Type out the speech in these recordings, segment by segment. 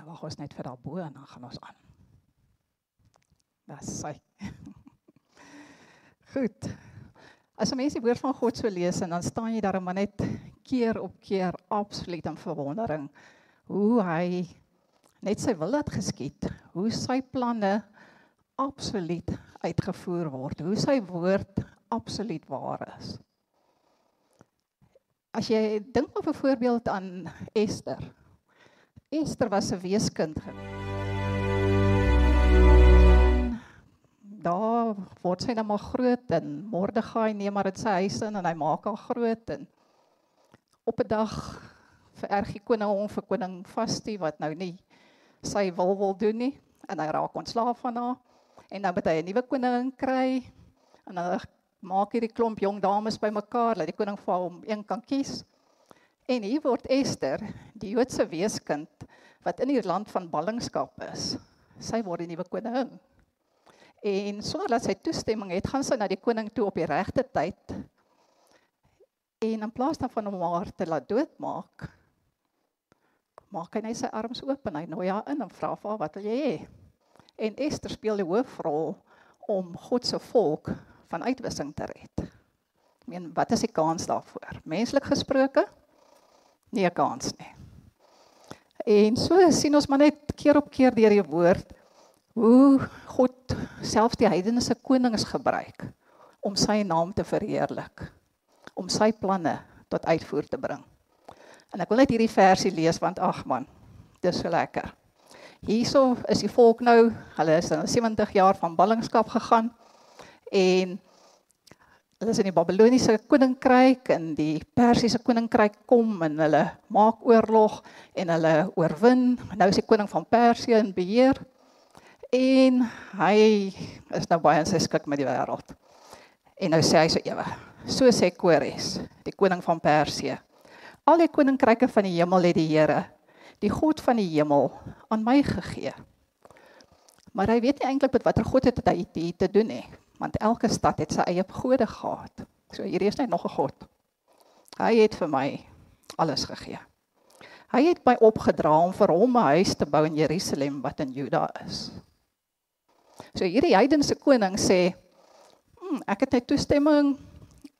Nou wag ons net vir daarbo en dan gaan ons aan. Dis sy. Goed. As 'n mens die woord van God so lees en dan staan jy daar maar net keer op keer absoluut in verwondering hoe hy net sy wil laat geskied, hoe sy planne absoluut uitgevoer word, hoe sy woord absoluut waar is. As jy dink op 'n voorbeeld aan Esther. Esther was 'n weeskind. Daar word sy nou maar groot en Mordegai neem maar dit sy huis in en hy maak haar groot en op 'n dag vererg die koning hom vir koning Vasti wat nou nie sy wil wil doen nie en hy raak ontslaaf van haar en dan moet hy 'n nuwe koningin kry en dan maak hierdie klomp jong dames bymekaar dat die koning vir hom een kan kies. En hier word Esther, die Joodse weeskind wat in die land van ballingskap is. Sy word die nuwe koningin. En sonder dat sy toestemming het, gaan sy na die koning toe op die regte tyd. En in plaas daarvan om haar te laat doodmaak, maak hy net sy arms oop en hy nooi haar in en vra vir haar wat wil jy hê? En Esther speel die hoofrol om God se volk van uitwissing te red. Ek meen, wat is die kans daarvoor? Menslik gesproke? Nie 'n kans nie. En so sien ons maar net keer op keer deur die woord hoe God selfs die heidense konings gebruik om sy naam te verheerlik, om sy planne tot uitvoer te bring. En ek wil net hierdie versie lees want ag man, dis so lekker. Hierso is die volk nou, hulle is nou 70 jaar van ballingskap gegaan en hulle is in die Babiloniese koninkryk en die Persiese koninkryk kom en hulle maak oorlog en hulle oorwin. Nou is die koning van Persië in beheer en hy is nou baie in sy skik met die wêreld. En nou sê hy so ewe. So sê Kores, die koning van Persië. Al die koninkryke van die hemel het die Here, die God van die hemel, aan my gegee. Maar hy weet nie eintlik met watter God het hy dit te doen nie want elke stad het sy eie gode gehad. So hier is net nog 'n God. Hy het vir my alles gegee. Hy het my opgedra om vir hom 'n huis te bou in Jerusalem wat in Juda is. So hierdie heidense koning sê, hm, "Ek het net toestemming.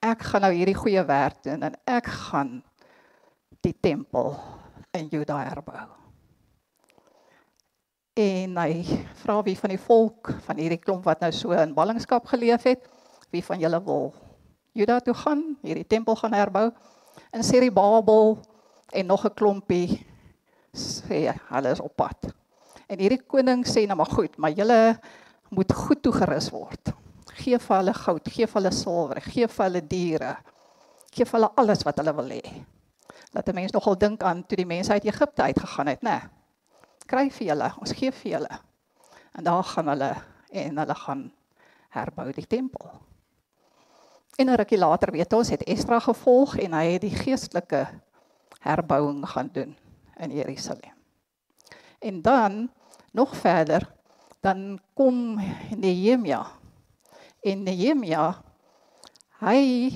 Ek gaan nou hierdie goeie werk doen en ek gaan die tempel in Juda herbou." En hy vra wie van die volk van hierdie klomp wat nou so in ballingskap geleef het, wie van julle wil Juda toe gaan, hierdie tempel gaan herbou. En Seribabel en nog 'n klompie sê hulle is op pad. En hierdie koning sê nou maar goed, maar julle moet goed toegerus word. Gee vir hulle goud, gee vir hulle silwer, gee vir hulle diere. Gee vir hulle alles wat hulle wil hê. Laat 'n mens nogal dink aan toe die mense uit Egipte uitgegaan het, né? Nee kry vir julle, ons gee vir julle. En daar gaan hulle en hulle gaan herbou die tempel. En 'n rukkie later weet ons het Esdra gevolg en hy het die geestelike herbouing gaan doen in Jerusalem. En dan nog verder dan kom Nehemia. En Nehemia hy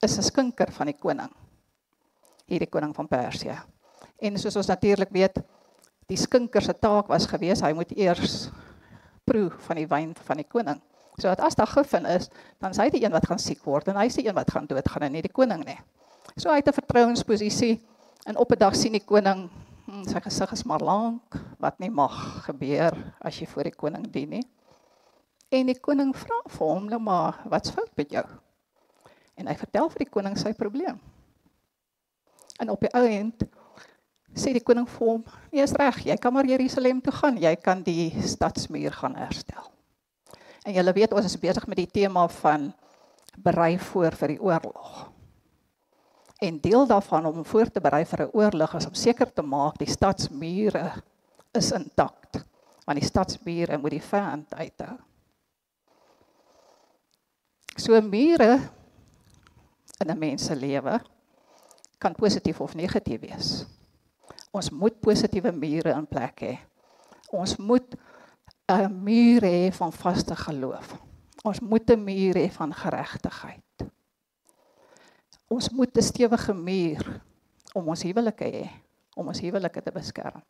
is 'n skinker van die koning. Hierdie koning van Persië. En soos ons natuurlik weet, die skinker se taak was gewees hy moet eers proe van die wyn van die koning. So dat as daar gif in is, dan is hy die een wat gaan siek word en hy is die een wat gaan doodgaan en nie die koning nie. So hy het 'n vertrouensposisie en op 'n dag sien die koning hmm, sy gesig is maar lank wat nie mag gebeur as jy voor die koning dien nie. En die koning vra vir hom nou maar wat's fout met jou? En hy vertel vir die koning sy probleem. En op die einde sê die koning vir hom: "Jy's reg, jy kan maar Jerusalem toe gaan. Jy kan die stadsmuur gaan herstel." En julle weet ons is besig met die tema van berei voor vir die oorlog. En deel daarvan om voor te berei vir 'n oorlog is om seker te maak die stadsmure is intact. Want die stadsmure moet die vyand uithou. So mure in 'n mens se lewe kan positief of negatief wees. Ons moet positiewe mure in plek hê. Ons moet 'n muur hê van vaste geloof. Ons moet 'n muur hê van geregtigheid. Ons moet 'n stewige muur om ons huwelike hê, om ons huwelike te beskerm.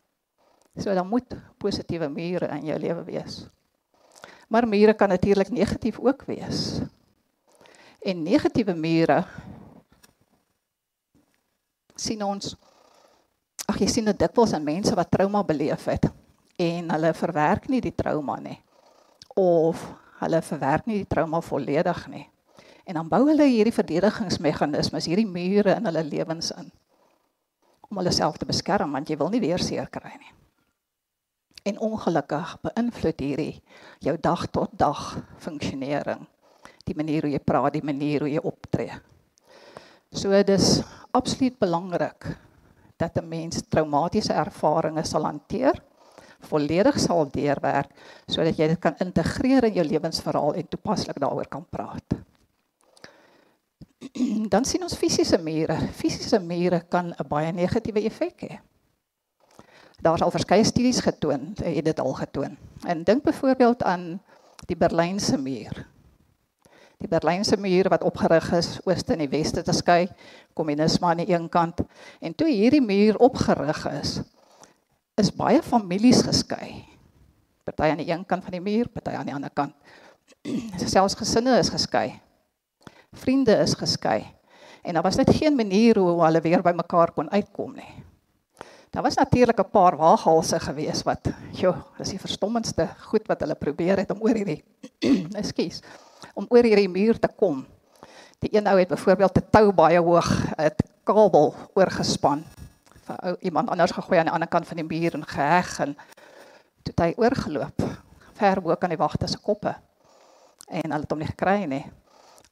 So dan moet positiewe mure in jou lewe wees. Maar mure kan natuurlik negatief ook wees. En negatiewe mure sien ons ag jy sien dit dikwels in mense wat trauma beleef het en hulle verwerk nie die trauma nie of hulle verwerk nie die trauma volledig nie. En dan bou hulle hierdie verdedigingsmeganismes, hierdie mure in hulle lewens in om hulle self te beskerm want jy wil nie weer seer kry nie. En ongelukkig beïnvloed hierdie jou dag tot dag funksionering. Die manier hoe jy praat, die manier hoe jy optree. So dis absoluut belangrik dat 'n mens traumatiese ervarings sal hanteer, volledig sal deurwerk sodat jy dit kan integreer in jou lewensverhaal en toepaslik daaroor kan praat. Dan sien ons fisiese mure. Fisiese mure kan 'n baie negatiewe effek hê. Daar's al verskeie studies getoon, het dit al getoon. En dink byvoorbeeld aan die Berlynse muur die Berlynse muur wat opgerig is ooste en die weste te skei, kommunisme aan die een kant en toe hierdie muur opgerig is, is baie families geskei. Party aan die een kant van die muur, party aan die ander kant. Selfs gesinne is geskei. Vriende is geskei. En daar was net geen manier hoe hulle weer by mekaar kon uitkom nie. Daar was natuurlik 'n paar waaghalse gewees wat, joh, dis die verstommendste goed wat hulle probeer het om oor hierdie ekskuus om oor hierdie muur te kom. Die een ou het byvoorbeeld 'n tou baie hoog, 'n kabel oorgespan vir ou iemand anders gegooi aan die ander kant van die muur en geheg en toe hy oorgeloop ver bo kan die wagte se koppe. En hulle het hom nie gekry nie.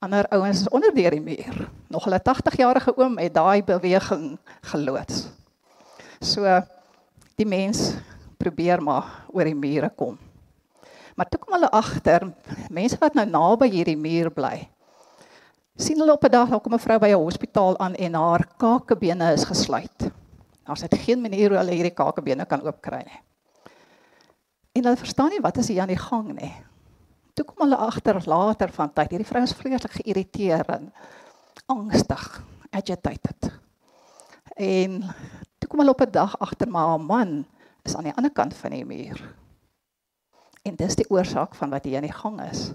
Ander ouens is onder deur die muur. Nog hulle 80-jarige oom het daai beweging geloods. So die mens probeer maar oor die mure kom. Maar toe kom hulle agter, mense wat nou naby hierdie muur bly. sien hulle op 'n dag, daar kom 'n vrou by 'n hospitaal aan en haar kakebene is gesluit. Daar's net geen manier hoe hulle hierdie kakebene kan oopkry nie. En hulle verstaan nie wat is hier aan die gang nie. Toe kom hulle agter later van tyd, hierdie vrou is vreeslik geïrriteerd en angstig, agitated. En toe kom hulle op 'n dag agter maar haar man is aan die ander kant van die muur. En dis die oorsaak van wat hier aan die gang is.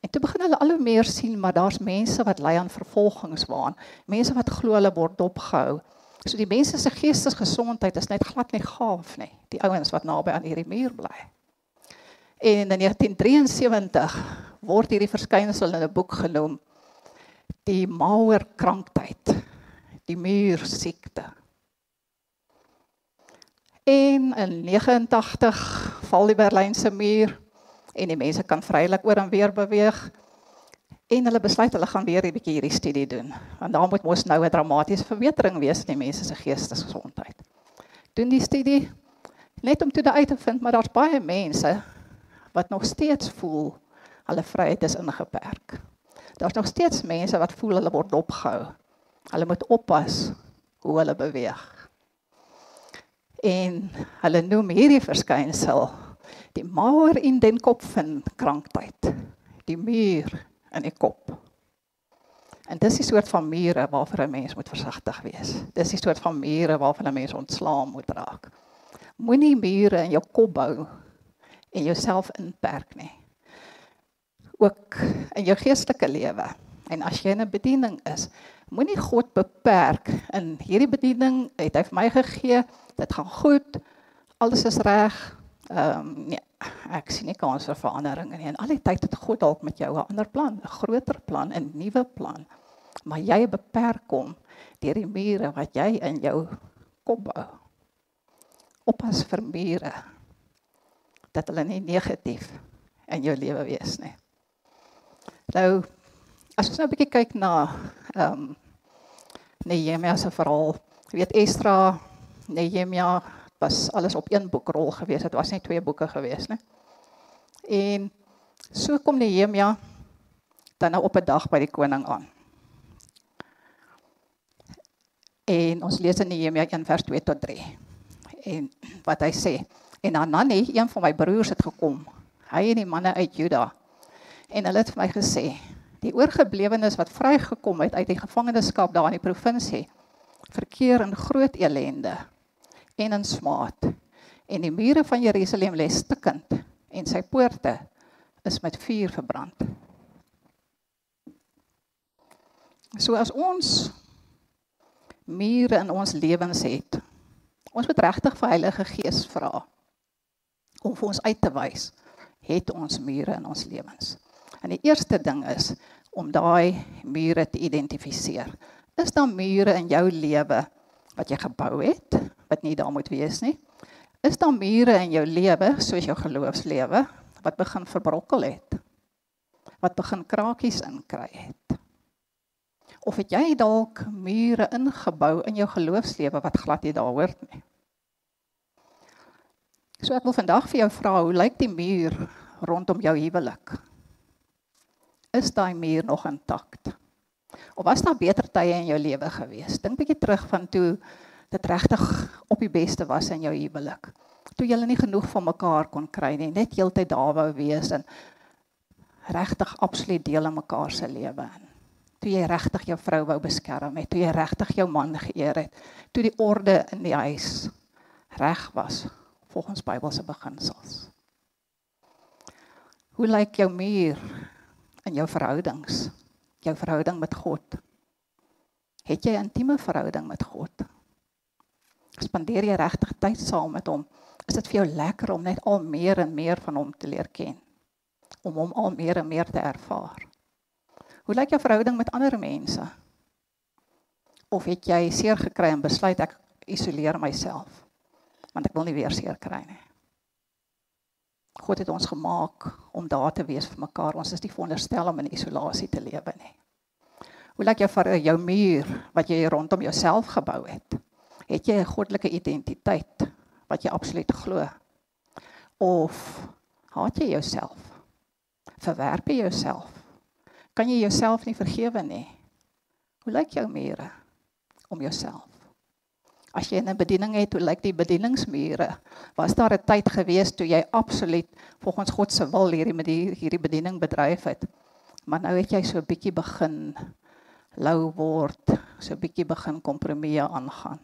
En toe begin hulle al hoe meer sien maar daar's mense wat ly aan vervolgingswaan, mense wat glo hulle word dopgehou. So die mense se geestesgesondheid is net glad nie gaaf nie, die ouens wat naby aan hierdie muur bly. En in 1973 word hierdie verskynsel in 'n boek genoem die Mauer kranktyd, die muur siekte. En in 89 val die Berlynse muur en die mense kan vrylik oor en weer beweeg. En hulle besluit hulle gaan weer 'n bietjie hierdie studie doen. Want daar moet mos nou 'n dramatiese verbetering wees in die mense se geestesgesondheid. Doen die studie net om te uit te vind maar daar's baie mense wat nog steeds voel hulle vryheid is ingeperk. Daar's nog steeds mense wat voel hulle word opgehou. Hulle moet oppas hoe hulle beweeg. En hulle noem hierdie verskynsel die maar in den kop van kranktyd. Die muur in die kop. En dis die soort van mure waarvoor 'n mens moet versigtig wees. Dis die soort van mure waarvan 'n mens ontslaam moet raak. Moenie mure in jou kop bou en jouself inperk nie. Ook in jou geestelike lewe. En as jy in 'n bediening is, moenie God beperk in hierdie bediening het hy vir my gegee. Dit gaan goed. Alles is reg ehm um, nee, ek sien nie kans vir verandering nie. En al die tyd het God dalk met jou 'n ander plan, 'n groter plan, 'n nuwe plan. Maar jy beperk hom deur die mure wat jy in jou kop bou. Oppas vir mure dat hulle nie negatief in jou lewe wees nie. Nou as ons nou 'n bietjie kyk na ehm um, Nehemia se verhaal, weet Esdra, Nehemia was alles op een boekrol gewees. Dit was nie twee boeke gewees nie. En so kom Nehemia dan nou op 'n dag by die koning aan. En ons lees in Nehemia 1 vers 2 tot 3. En wat hy sê, en Hanani, een van my broers het gekom. Hy en die manne uit Juda. En hulle het vir my gesê, die oorgeblewenes wat vrygekom het uit die gevangenskap daar in die provinsie, verkeer in groot elende en in smaad en die mure van Jerusalem lê stikkend en sy poorte is met vuur verbrand. So as ons mure in ons lewens het, ons moet regtig vir Heilige Gees vra om vir ons uit te wys het ons mure in ons lewens. En die eerste ding is om daai mure te identifiseer. Is daar mure in jou lewe wat jy gebou het wat nie daar moet wees nie? Is daar mure in jou lewe soos jou geloofslewe wat begin verbrokkel het? Wat begin krakies inkry het? Of het jy dalk mure ingebou in jou geloofslewe wat glad nie daar hoort nie? So ek wil vandag vir jou vra, hoe lyk die muur rondom jou huwelik? Is daai muur nog intakt? Of was daar beter tye in jou lewe gewees? Dink bietjie terug van toe dit regtig op die beste was in jou huwelik. Toe julle nie genoeg van mekaar kon kry nie, net heeltyd daar wou wees en regtig absoluut deel aan mekaar se lewe in. Toe jy regtig jou vrou wou beskerm het, toe jy regtig jou man geëer het, toe die orde in die huis reg was volgens Bybelse beginsels. Hoe lyk jou muur in jou verhoudings? Jou verhouding met God? Het jy 'n intieme verhouding met God? Spandeer jy regtig tyd saam met hom? Is dit vir jou lekker om net al meer en meer van hom te leer ken? Om hom al meer en meer te ervaar? Hoe lyk jou verhouding met ander mense? Of het jy seer gekry en besluit ek isoleer myself? Want ek wil nie weer seer kry nie. God het ons gemaak om daar te wees vir mekaar. Ons is nie veronderstel om in isolasie te lewe nie. Hoe lyk jou vir jou muur wat jy rondom jouself gebou het? Het jy 'n goddelike identiteit wat jy absoluut glo? Of haat jy jouself? Verwerp jy jouself? Kan jy jouself nie vergewe nie? Hoe lyk jou mure om jouself? As jy 'n bediening het, hoe lyk die bedieningsmure? Was daar 'n tyd gewees toe jy absoluut volgens God se wil hierdie hierdie bediening bedryf het? Maar nou het jy so 'n bietjie begin lou word, so 'n bietjie begin kompromieë aangaan.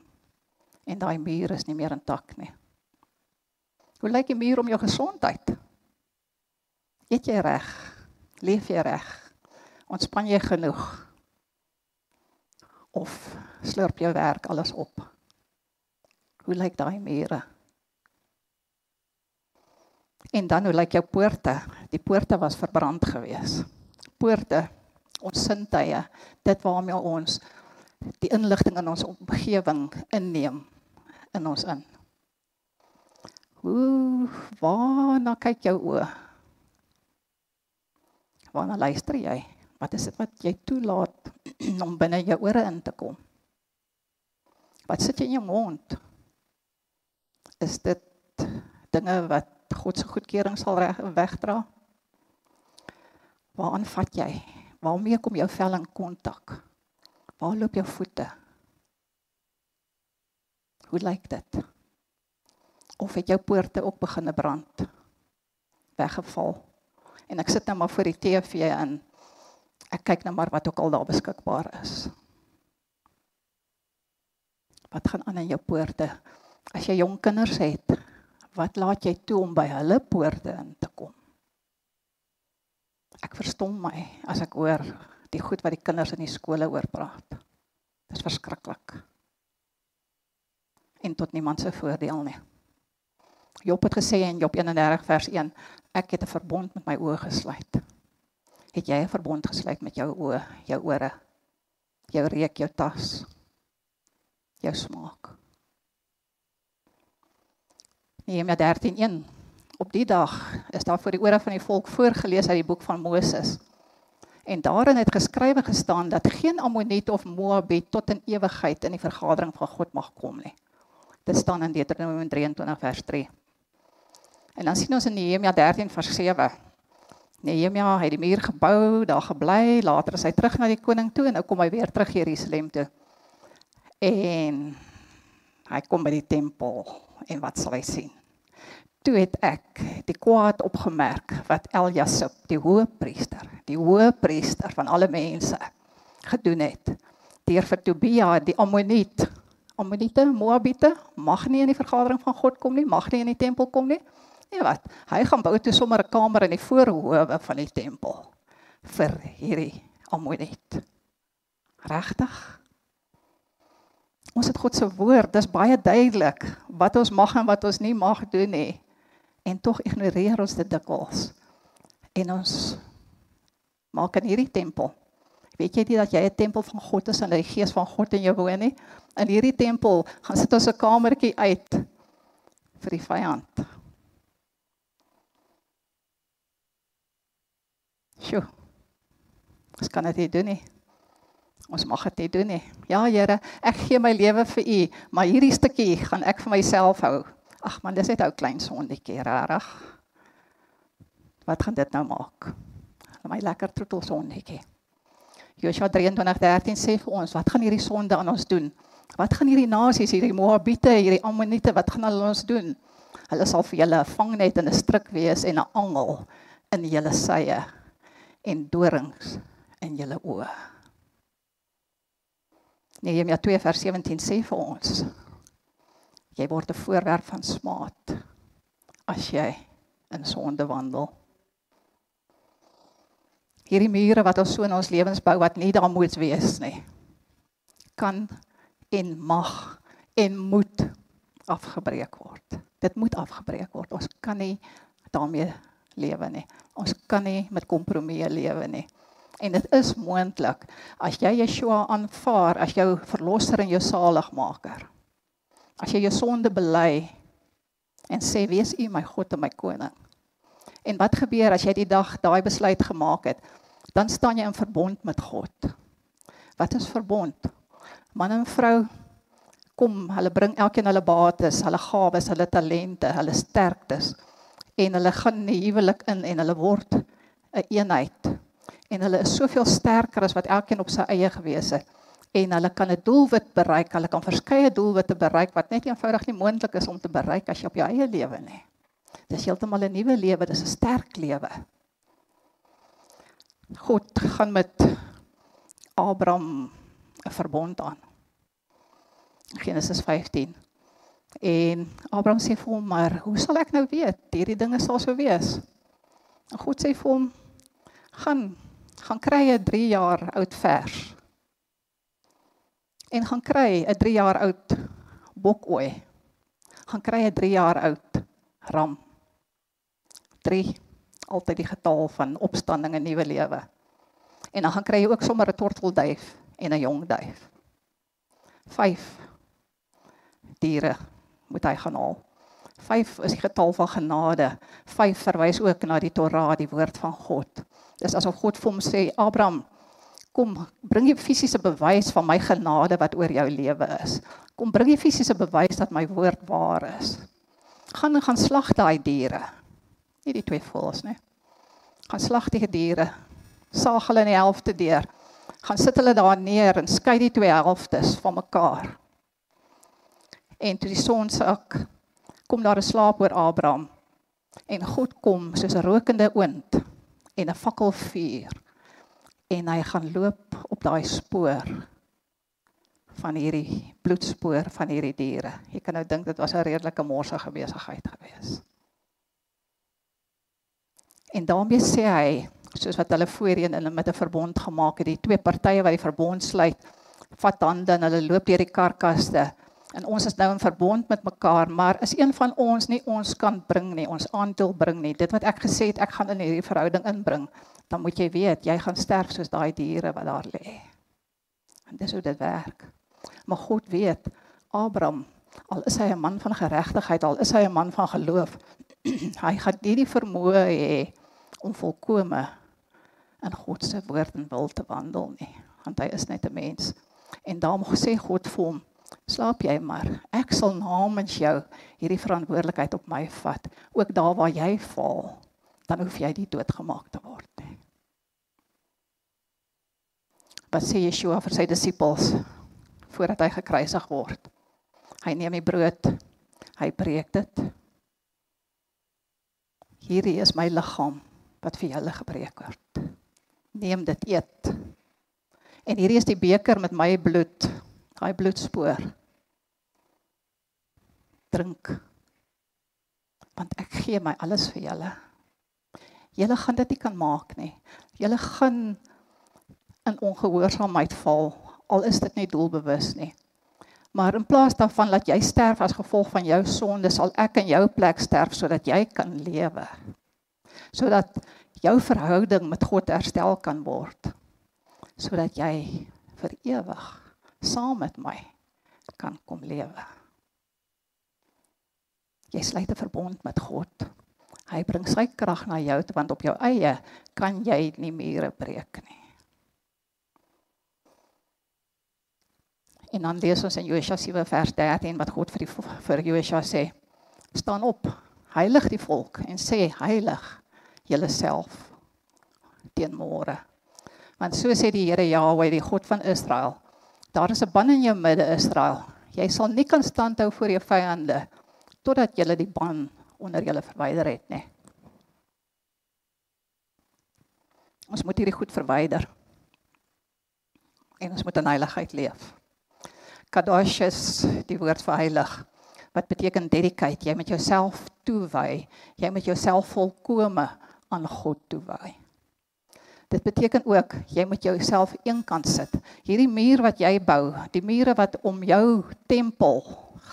En daai muur is nie meer intak nie. Hoe lyk die muur om jou gesondheid? Eet jy reg? Leef jy reg? Ontspan jy genoeg? Of slurp jou werk alles op? Hoe lyk daai mure? En dan hoe lyk jou poorte? Die poorte was verbrand gewees. Poorte, ons sintuie, dit waarmee ons die inligting in ons omgewing inneem in ons in. Hoe waarna kyk jou oë? Waarna luister jy? Wat is dit wat jy toelaat om binne jou ore in te kom? Wat sit jy in jou mond? Is dit dinge wat God se goedkeuring sal reg wegdra? Waar aanvat jy? Waarmee kom jou vel in kontak? Waar loop jou voete? Hoe lyk dit? Of het jou poorte ook begin brand? Weggeval. En ek sit nou maar voor die TV en ek kyk nou maar wat ook al daar beskikbaar is. Wat gaan aan in jou poorte? As jy jong kinders het, wat laat jy toe om by hulle poorte in te kom? Ek verstom my as ek hoor die goed wat die kinders in die skole oor praat. Dis verskriklik. En tot niemand se voordeel nie. Job het gesê in Job 31 vers 1, ek het 'n verbond met my oë gesluit. Het jy 'n verbond gesluit met jou oë, jou ore, jou reuk, jou tas, jou smaak? Nehemia 13:1 Op die dag is daar voor die ore van die volk voorgeles uit die boek van Moses. En daarin het geskrywe gestaan dat geen Ammoniet of Moabiet tot in ewigheid in die vergadering van God mag kom nie. Dit staan in Deuteronomium 23 vers 3. En dan sien ons in Nehemia 13 vers 7. Nehemia het die muur gebou, daar gebly, later is hy terug na die koning toe en nou kom hy weer terug Jerusalem toe. En hy kom by die tempel en wat sal hy sien? toe het ek die kwaad opgemerk wat Eljasip, die hoëpriester, die hoëpriester van alle mense gedoen het. Deur vir Tobia die Ammoniet Ammonite, Moabite mag nie in die vergadering van God kom nie, mag nie in die tempel kom nie. Nee wat? Hy gaan bou toe sommer 'n kamer in die voorhoewe van die tempel vir hierdie Ammonite. Regtig? Ons het God se woord, dis baie duidelik wat ons mag en wat ons nie mag doen nie. En tog ignoreer ons dit dikwels. En ons maak in hierdie tempel Weet jy nie dat jy 'n tempel van God is en die gees van God in jou woon nie? In hierdie tempel gaan sit ons 'n kamertjie uit vir die vyand. Sjoe. Ons kan dit nie doen nie. Ons mag dit nie doen nie. Ja, Here, ek gee my lewe vir U, maar hierdie stukkie gaan ek vir myself hou. Ag man, dis net ou klein sondetjie, rarig. Wat gaan dit nou maak? My lekker troetel Joshua 23:13 sê vir ons, wat gaan hierdie sonde aan ons doen? Wat gaan hierdie nasies, hierdie Moabite, hierdie Ammoniete, wat gaan hulle ons doen? Hulle sal vir julle 'n vangnet en 'n stryk wees en 'n angel in julle sye en dorings in julle oë. Nehemia 2:17 sê vir ons, jy word 'n voorwerp van smaad as jy in sonde wandel hierdie mure wat ons so in ons lewens bou wat nie daar moet wees nie kan en mag en moet afgebreek word. Dit moet afgebreek word. Ons kan nie daarmee lewe nie. Ons kan nie met kompromieë lewe nie. En dit is moontlik as jy Yeshua aanvaar as jou verlosser en jou saligmaker. As jy jou sonde bely en sê wees U my God en my koning. En wat gebeur as jy die dag daai besluit gemaak het? Dan staan jy in verbond met God. Wat is verbond? Man en vrou kom, hulle bring elkeen hulle bates, hulle gawes, hulle talente, hulle sterktes en hulle gaan in die huwelik in en hulle word 'n een eenheid. En hulle is soveel sterker as wat elkeen op sy eie gewees het en hulle kan 'n doelwit bereik, hulle kan verskeie doelwitte bereik wat net eenvoudig nie moontlik is om te bereik as jy op jou eie lewe nie. Dis heeltemal 'n nuwe lewe, dis 'n sterk lewe. God gaan met Abraham 'n verbond aan. Genesis 15. En Abraham sê vir hom, "Maar hoe sal ek nou weet hierdie dinge sal so wees?" En God sê vir hom, "Gaan gaan kry 'n 3 jaar oud vers. En gaan kry 'n 3 jaar oud bokooi. Gaan kry 'n 3 jaar oud ram. 3 altyd die getal van opstanding en nuwe lewe. En dan gaan kry jy ook sommer 'n tortelduif en 'n jong duif. 5 diere moet hy gaan haal. 5 is die getal van genade. 5 verwys ook na die Torah, die woord van God. Dis asof God vir hom sê, Abraham, kom, bring jy fisiese bewys van my genade wat oor jou lewe is. Kom bring jy fisiese bewys dat my woord waar is. Gaan gaan slag daai diere nie die twee voels nie. Gaan slag die diere. Saag hulle in die helfte deur. Gaan sit hulle daar neer en skei die twee helftes van mekaar. En toe die son sak, kom daar 'n slaap oor Abraham. En God kom soos 'n rokende oond en 'n fakkelvuur. En hy gaan loop op daai spoor van hierdie bloedspoor van hierdie diere. Jy kan nou dink dit was 'n redelike morsige besigheid geweest. En daarmee sê hy, soos wat hulle voorheen in met 'n verbond gemaak het, die twee partye wat die verbond sluit, vat hande en hulle loop deur die karkaste. En ons is nou in verbond met mekaar, maar is een van ons nie ons kan bring nie, ons aandeel bring nie. Dit wat ek gesê het, ek gaan in hierdie verhouding inbring, dan moet jy weet, jy gaan sterf soos daai diere wat daar lê. En dis hoe dit werk. Maar God weet, Abraham, al is hy 'n man van geregtigheid, al is hy 'n man van geloof, hy gaan nie die vermoë hê om volkome in God se woord en wil te wandel nie, want hy is net 'n mens. En daarom sê God vir hom: "Slaap jy maar. Ek sal namens jou hierdie verantwoordelikheid op my vat, ook daar waar jy val, dan hoef jy nie doodgemaak te word nie." Wat sê Yeshua vir sy disippels voordat hy gekruisig word? Hy neem die brood, hy breek dit. Hierdie is my liggaam wat vir julle gebreek word. Neem dit eet. En hierdie is die beker met my bloed, daai bloedspoor drink. Want ek gee my alles vir julle. Julle gaan dit nie kan maak nie. Julle gaan in ongehoorsaamheid val al is dit nie doelbewus nie. Maar in plaas daarvan dat jy sterf as gevolg van jou sonde, sal ek in jou plek sterf sodat jy kan lewe. Sodat jou verhouding met God herstel kan word. Sodat jy vir ewig saam met my kan kom lewe. Jy sluit 'n verbond met God. Hy bring sy krag na jou toe want op jou eie kan jy nie mure breek nie. En dan lees ons in Josua 7 vers 13 wat God vir die vir Josua sê: "Staan op, heilig die volk en sê heilig julleself teen môre." Want so sê die Here Jahweh, die God van Israel: "Daar is 'n ban in jou midde, Israel. Jy sal nie kan standhou voor jou vyande totdat jy die ban onder julle verwyder het nie." Ons moet hierdie goed verwyder. En ons moet in heiligheid leef. Kadosh is die woord vir heilig wat beteken dedicate. Jy met jouself toewy. Jy met jouself volkome aan God toewy. Dit beteken ook jy moet jouself eenkant sit. Hierdie muur wat jy bou, die mure wat om jou tempel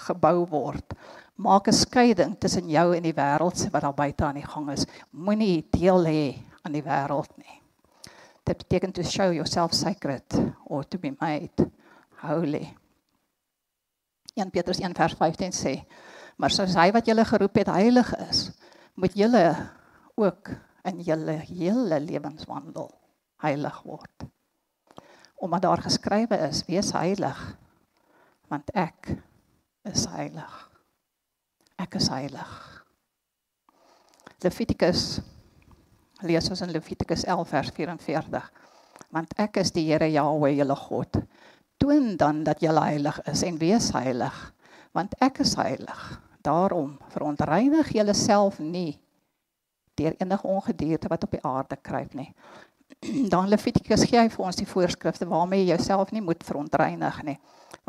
gebou word, maak 'n skeiding tussen jou en die wêreld wat daar buite aan die gang is. Moenie deel hê aan die wêreld nie. Dit beteken to show yourself sacred or to be made holy. 1 Petrus 1 vers 15 sê, maar soos hy wat julle geroep het heilig is, moet julle ook in julle hele lewenswandel heilig word. Omdat daar geskrywe is, wees heilig want ek is heilig. Ek is heilig. Levitikus lees ons in Levitikus 11 vers 44. Want ek is die Here Jahweh, julle God toon dan dat jy heilig is en wees heilig want ek is heilig daarom verontreinig julleself nie deur enige ongedierte wat op die aarde kruip nie dan Levitikus gee hy vir ons die voorskrifte waarmee jy jouself nie moet verontreinig nie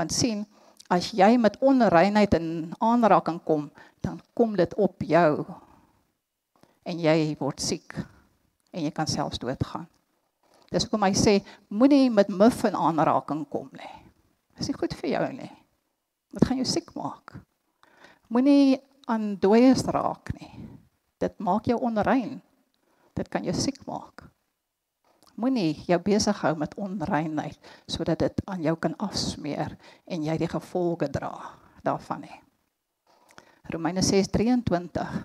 want sien as jy met onreinheid in aanraking kom dan kom dit op jou en jy word siek en jy kan selfs doodgaan Dis hoekom hy sê moenie met muf in aanraking kom nie. Dis nie goed vir jou nie. Dit gaan jou siek maak. Moenie aan dooies raak nie. Dit maak jou onrein. Dit kan jou siek maak. Moenie jou besig hou met onreinheid sodat dit aan jou kan afsmeer en jy die gevolge dra daarvan nie. Romeine 6:23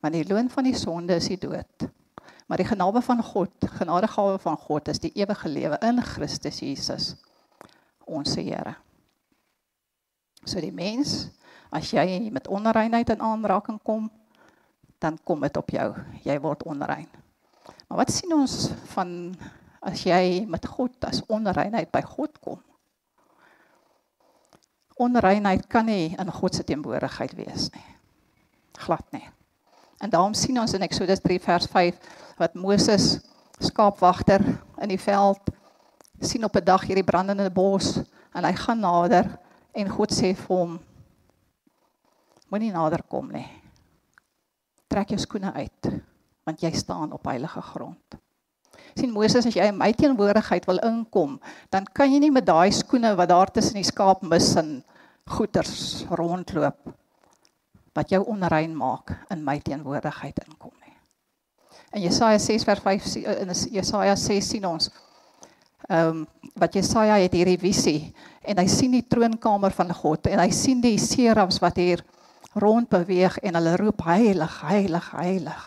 Want die loon van die sonde is die dood. Maar die genade van God, genadegawe van God is die ewige lewe in Christus Jesus, ons Here. So die mens, as jy met onreinheid in aanraking kom, dan kom dit op jou. Jy word onrein. Maar wat sien ons van as jy met God as onreinheid by God kom? Onreinheid kan nie in God se teenwoordigheid wees nie. Glad nie. En daarom sien ons in Eksodus 3 vers 5 wat Moses skaapwagter in die veld sien op 'n dag hierdie brandende bos en hy gaan nader en God sê vir hom moenie nader kom nie. Trek jou skoene uit want jy staan op heilige grond. sien Moses as jy in my teenwoordigheid wil inkom, dan kan jy nie met daai skoene wat daar tussen die skaapmis en goeters rondloop wat jou onrein maak in my teenwoordigheid inkom. In Jesaja 6 vers 5 eh, in Jesaja 6 sien ons ehm um, wat Jesaja het hierdie visie en hy sien die troonkamer van God en hy sien die serafs wat hier rond beweeg en hulle roep heilig heilig heilig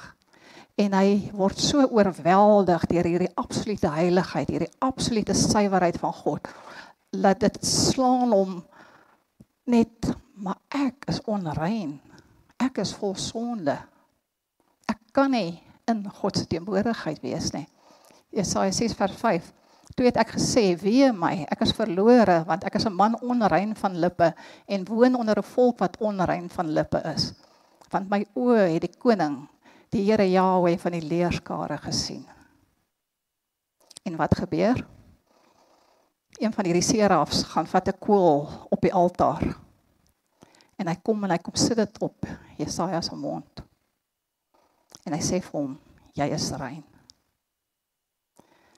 en hy word so oorweldig deur hierdie absolute heiligheid hierdie absolute suiwerheid van God laat dit slaan hom net maar ek is onrein ek is vol sonde ek kan nie in God se teenwoordigheid wees nie. Jesaja 6 vers 5. Toe het ek gesê: "Wee my, ek is verlore, want ek is 'n man onrein van lippe en woon onder 'n volk wat onrein van lippe is. Want my oë het die koning, die Here Jahweh van die leerskare gesien." En wat gebeur? Een van hierdie serafs gaan vat 'n kool op die altaar. En hy kom en hy kom sit dit op Jesaja se mond. En hy sê vir hom, jy is rein.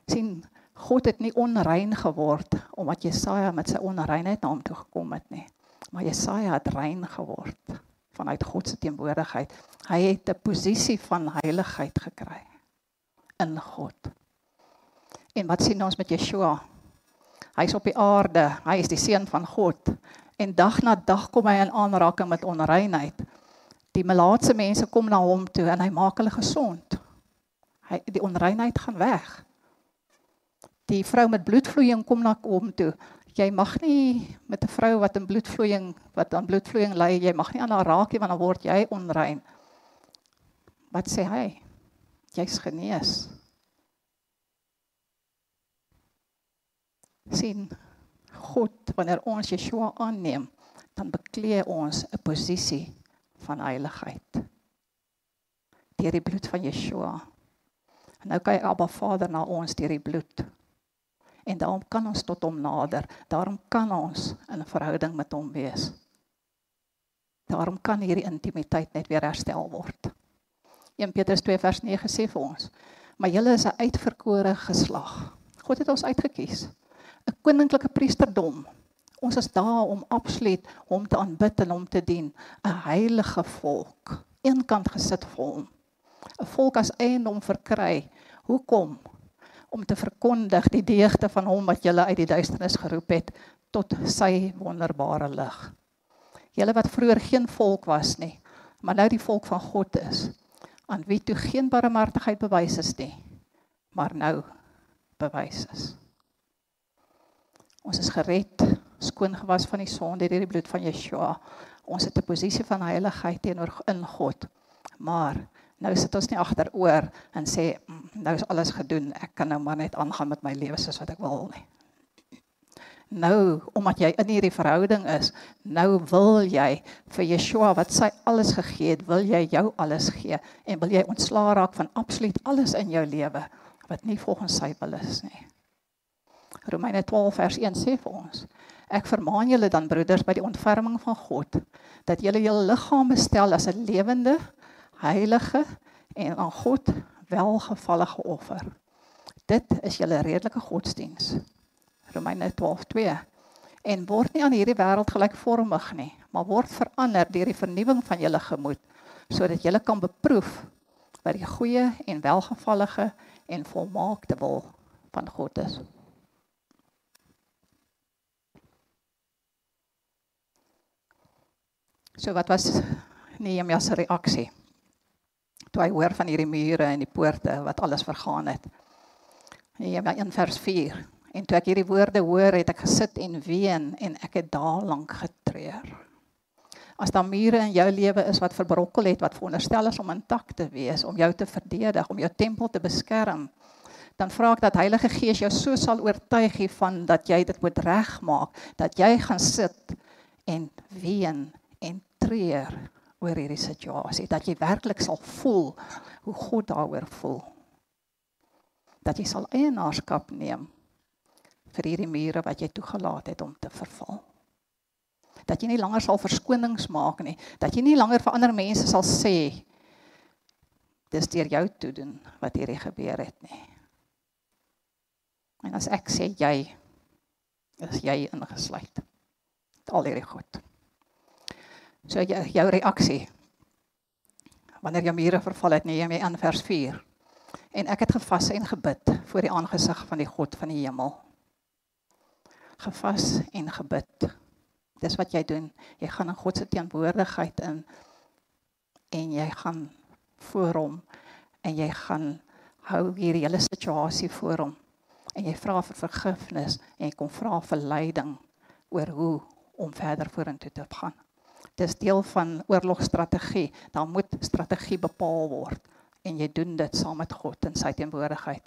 sien God het nie onrein geword omdat Jesaja met sy onreinheid na hom toe gekom het nie. Maar Jesaja het rein geword vanuit God se teenwoordigheid. Hy het 'n posisie van heiligheid gekry in God. En wat sien ons met Yeshua? Hy's op die aarde, hy is die seun van God en dag na dag kom hy in aanraking met onreinheid. Die melaatse mense kom na hom toe en hy maak hulle gesond. Hy die onreinheid gaan weg. Die vrou met bloedvloeiing kom na hom toe jy mag nie met 'n vrou wat in bloedvloeiing wat aan bloedvloeiing ly, jy mag nie aan haar raak nie want dan word jy onrein. Wat sê hy? Jy's genees. sien God wanneer ons Yeshua aanneem, dan beklee ons 'n posisie van heiligheid. Deur die bloed van Yeshua. En nou kyk Abba Vader na ons deur die bloed en daarom kan ons tot hom nader. Daarom kan ons in 'n verhouding met hom wees. Daarom kan hierdie intimiteit net weer herstel word. 1 Petrus 2 vers 9 sê vir ons: "Maar julle is 'n uitverkore geslag. God het ons uitgekies. 'n Koninklike priesterdom. Ons is daar om absoluut hom te aanbid en hom te dien, 'n heilige volk, eenkant gesit vir hom. 'n Volk as eiendom verkry. Hoekom? Om te verkondig die deugde van hom wat julle uit die duisternis geroep het tot sy wonderbare lig. Julle wat vroeër geen volk was nie, maar nou die volk van God is, aan wie toe geen barmhartigheid bewys is nie, maar nou bewys is. Ons is gered, skoon gewas van die sonde deur die bloed van Yeshua. Ons het 'n posisie van heiligheid teenoor in God. Maar nou sit ons nie agteroor en sê mm, nou is alles gedoen. Ek kan nou maar net aangaan met my lewe soos wat ek wil nie. Nou, omdat jy in hierdie verhouding is, nou wil jy vir Yeshua wat sy alles gegee het, wil jy jou alles gee en wil jy ontslaa raak van absoluut alles in jou lewe wat nie volgens sy wil is nie. Romeine 12 vers 1 sê vir ons: Ek vermaan julle dan broeders by die ontferming van God dat julle julle liggame stel as 'n lewende, heilige en aan God welgevallige offer. Dit is julle redelike godsdiens. Romeine 12:2. En word nie aan hierdie wêreld gelykvormig nie, maar word verander deur die vernuwing van julle gemoed, sodat julle kan beproef wat die goeie en welgevallige en volmaakte wil van God is. So wat was Nehemia se reaksie? Toe hy hoor van hierdie mure en die poorte wat alles vergaan het. Nehemia 1 vers 4. En toe ek hierdie woorde hoor, het ek gesit en ween en ek het daal lank getreur. As daar mure in jou lewe is wat verbrokkel het, wat veronderstel is om intak te wees, om jou te verdedig, om jou tempel te beskerm, dan vra ek dat Heilige Gees jou so sal oortuig hiervan dat jy dit moet regmaak, dat jy gaan sit en ween en treur oor hierdie situasie dat jy werklik sal voel hoe God daaroor voel. Dat jy sal eienaarskap neem vir hierdie mure wat jy toegelaat het om te verval. Dat jy nie langer sal verskonings maak nie, dat jy nie langer vir ander mense sal sê dis deur jou toe doen wat hierdie gebeur het nie. En as ek sê jy is jy ingesluit. Al hierdie goed. So jou, jou reaksie. Wanneer jou mure verval het, neem jy aan vers 4. En ek het gevas en gebid voor die aangesig van die God van die hemel. Gevas en gebid. Dis wat jy doen. Jy gaan in God se teenwoordigheid in en jy gaan voor hom en jy gaan hou hierdie hele situasie voor hom en jy vra vir vergifnis en jy kom vra vir leiding oor hoe om verder vorentoe te gaan dis deel van oorlogstrategie. Daar moet strategie bepaal word en jy doen dit saam met God in sy teenwoordigheid.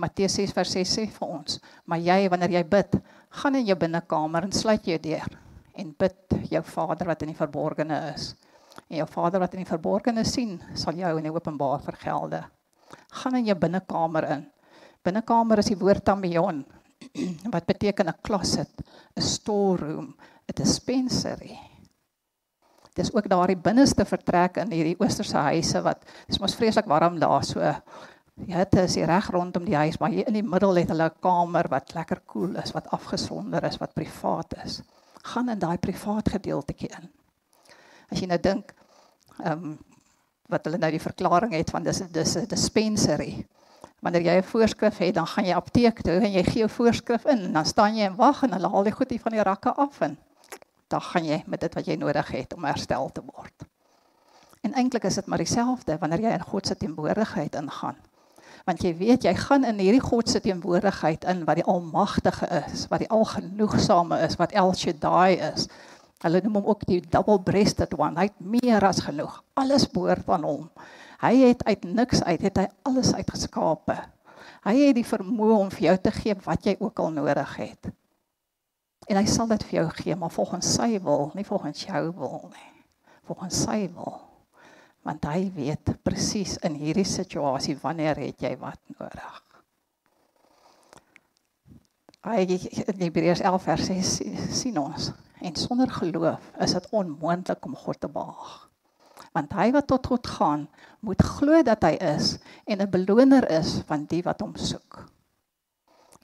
Matteus 6 vers 6 sê vir ons, maar jy wanneer jy bid, gaan in jou binnekamer en sluit jou deur en bid jou Vader wat in die verborgene is. En jou Vader wat in die verborgene sien, sal jou in die openbaar vergelde. Gaan in jou binnekamer in. Binnekamer is die woord tamion wat beteken 'n closet, 'n storeroom, 'n dispensary Dis ook daardie binneste vertrek in hierdie oosterse huise wat dis mos vreeslik warm daar so. Ja, dit is reg rondom die huis, maar hier in die middel het hulle 'n kamer wat lekker koel cool is, wat afgesonder is, wat privaat is. Gaan in daai privaat gedeeltjie in. As jy nou dink, ehm um, wat hulle nou die verklaring het van dis dis 'n dispensary. Wanneer jy 'n voorskrif het, dan gaan jy apteek toe en jy gee jou voorskrif in en dan staan jy en wag en hulle haal die goed hier van die rakke af en dan gaan jy met dit wat jy nodig het om herstel te word. En eintlik is dit maar dieselfde wanneer jy in God se teenwoordigheid ingaan. Want jy weet jy gaan in hierdie God se teenwoordigheid in wat die almagtige is, wat die algenoegsame is, wat El Shaddai is. Hulle noem hom ook die double-breasted one. Hy het meer as genoeg. Alles behoort aan hom. Hy het uit niks uit het hy alles uitgeskape. Hy het die vermoë om vir jou te gee wat jy ook al nodig het. En hy sal dit vir jou gee, maar volgens sy wil, nie volgens jou wil nie. Volgens sy wil. Want hy weet presies in hierdie situasie wanneer het jy wat nodig. Hy in Hebreërs 11 vers 6 sien ons en sonder geloof is dit onmoontlik om God te behaag. Want hy wat tot God gaan, moet glo dat hy is en 'n beloner is van die wat hom soek.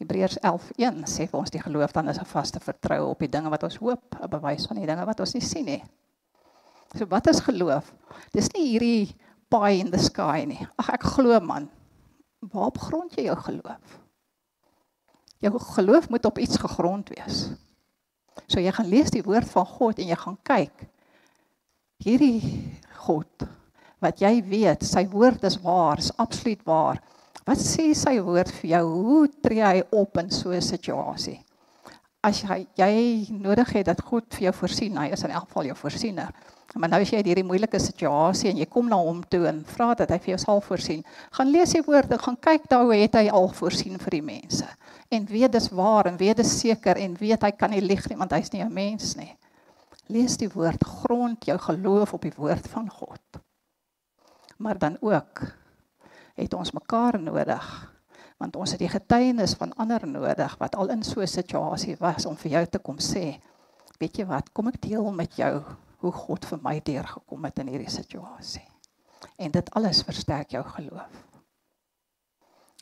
Hebreërs 11:1 sê vir ons die geloof dan is 'n vaste vertroue op die dinge wat ons hoop, 'n bewys van die dinge wat ons nie sien nie. So wat is geloof? Dis nie hierdie pie in the sky nie. Ag ek glo man. Waarop grond jy jou geloof? Jou geloof moet op iets gegrond wees. So jy gaan lees die woord van God en jy gaan kyk. Hierdie God wat jy weet, sy woord is waar, is absoluut waar. Wat sê sy woord vir jou? Hoe tree hy op in so 'n situasie? As jy jy nodig het dat God vir jou voorsien, hy is in elk geval jou voorsiener. Maar nou as jy hierdie moeilike situasie en jy kom na hom toe en vra dat hy vir jou sal voorsien, gaan lees die woord en gaan kyk daar hoe het hy al voorsien vir die mense. En weet dis waar en weet dis seker en weet hy kan nie lieg nie want hy's nie 'n mens nie. Lees die woord, grond jou geloof op die woord van God. Maar dan ook het ons mekaar nodig want ons het die getuienis van ander nodig wat al in so 'n situasie was om vir jou te kom sê weet jy wat kom ek deel met jou hoe God vir my deurgekom het in hierdie situasie. En dit alles versterk jou geloof.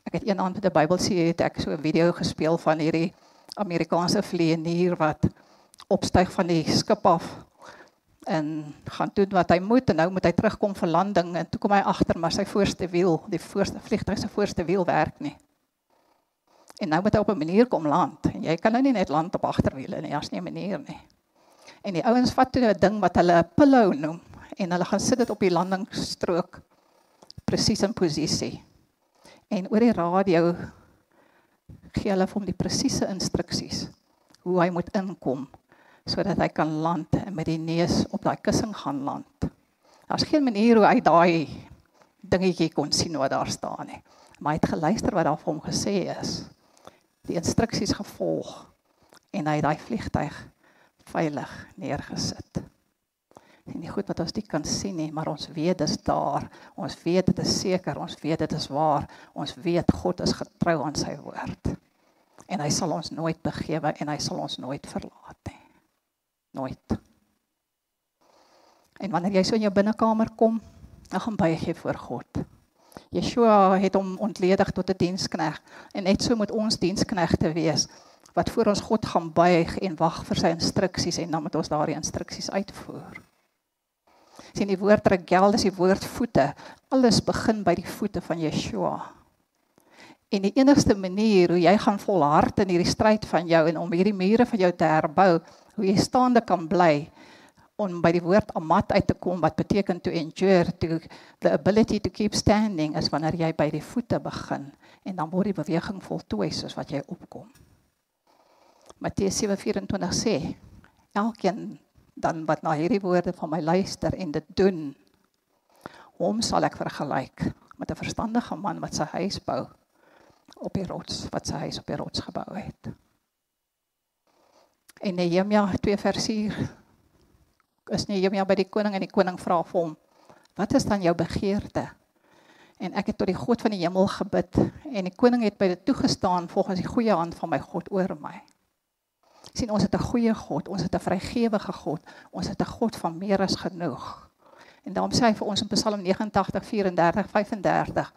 Ek het eendag met 'n Bybelsie het ek so 'n video gespeel van hierdie Amerikaanse vlieënier wat opstyg van die skip af en gaan doen wat hy moet en nou moet hy terugkom vir landing en toe kom hy agter maar sy voorste wiel, die voorste vliegtuig se voorste wiel werk nie. En nou moet hy op 'n manier kom land en jy kan nou nie net land op agterwiele nie, as nie 'n manier nie. En die ouens vat toe 'n ding wat hulle 'n pillow noem en hulle gaan sit dit op die landingsstrook presies in posisie. En oor die radio gee hulle vir hom die presiese instruksies hoe hy moet inkom sodat hy kan land en met die neus op daai kussing gaan land. Daar's geen manier hoe hy daai dingetjie kon sien wat daar staan nie. Maar hy het geluister wat daar vir hom gesê is. Die instruksies gevolg en hy het daai vliegtyg veilig neergesit. En nie goed wat ons dit kan sien nie, maar ons weet dit is daar. Ons weet dit is seker, ons weet dit is waar. Ons weet God is getrou aan sy woord. En hy sal ons nooit begewe en hy sal ons nooit verlaat nie nooit. En wanneer jy so in jou binnekamer kom, dan gaan buig jy voor God. Yeshua het hom ontledig tot 'n die dienskneg en net so moet ons diensknegte wees wat voor ons God gaan buig en wag vir sy instruksies en dan moet ons daardie instruksies uitvoer. Sien die woord regel is die woord voete. Alles begin by die voete van Yeshua. En die enigste manier hoe jy gaan volhard in hierdie stryd van jou en om hierdie mure van jou te herbou hoe jy staande kan bly om by die woord amat uit te kom wat beteken to endure to the ability to keep standing as wanneer jy by die voete begin en dan word die beweging voltooi soos wat jy opkom. Matteus 7:24 sê elkeen dan wat na hierdie woorde van my luister en dit doen hom sal ek vergelyk met 'n verstandige man wat sy huis bou op die rots wat sy huis op die rots gebou het. En Nehemia 2 vers 4 is Nehemia by die koning en die koning vra vir hom: "Wat is dan jou begeerte?" En ek het tot die God van die hemel gebid en die koning het by dit toegestaan volgens die goeie hand van my God oor my. sien ons het 'n goeie God, ons het 'n vrygewige God, ons het 'n God van meer as genoeg. En daarom sê hy vir ons in Psalm 89 34 35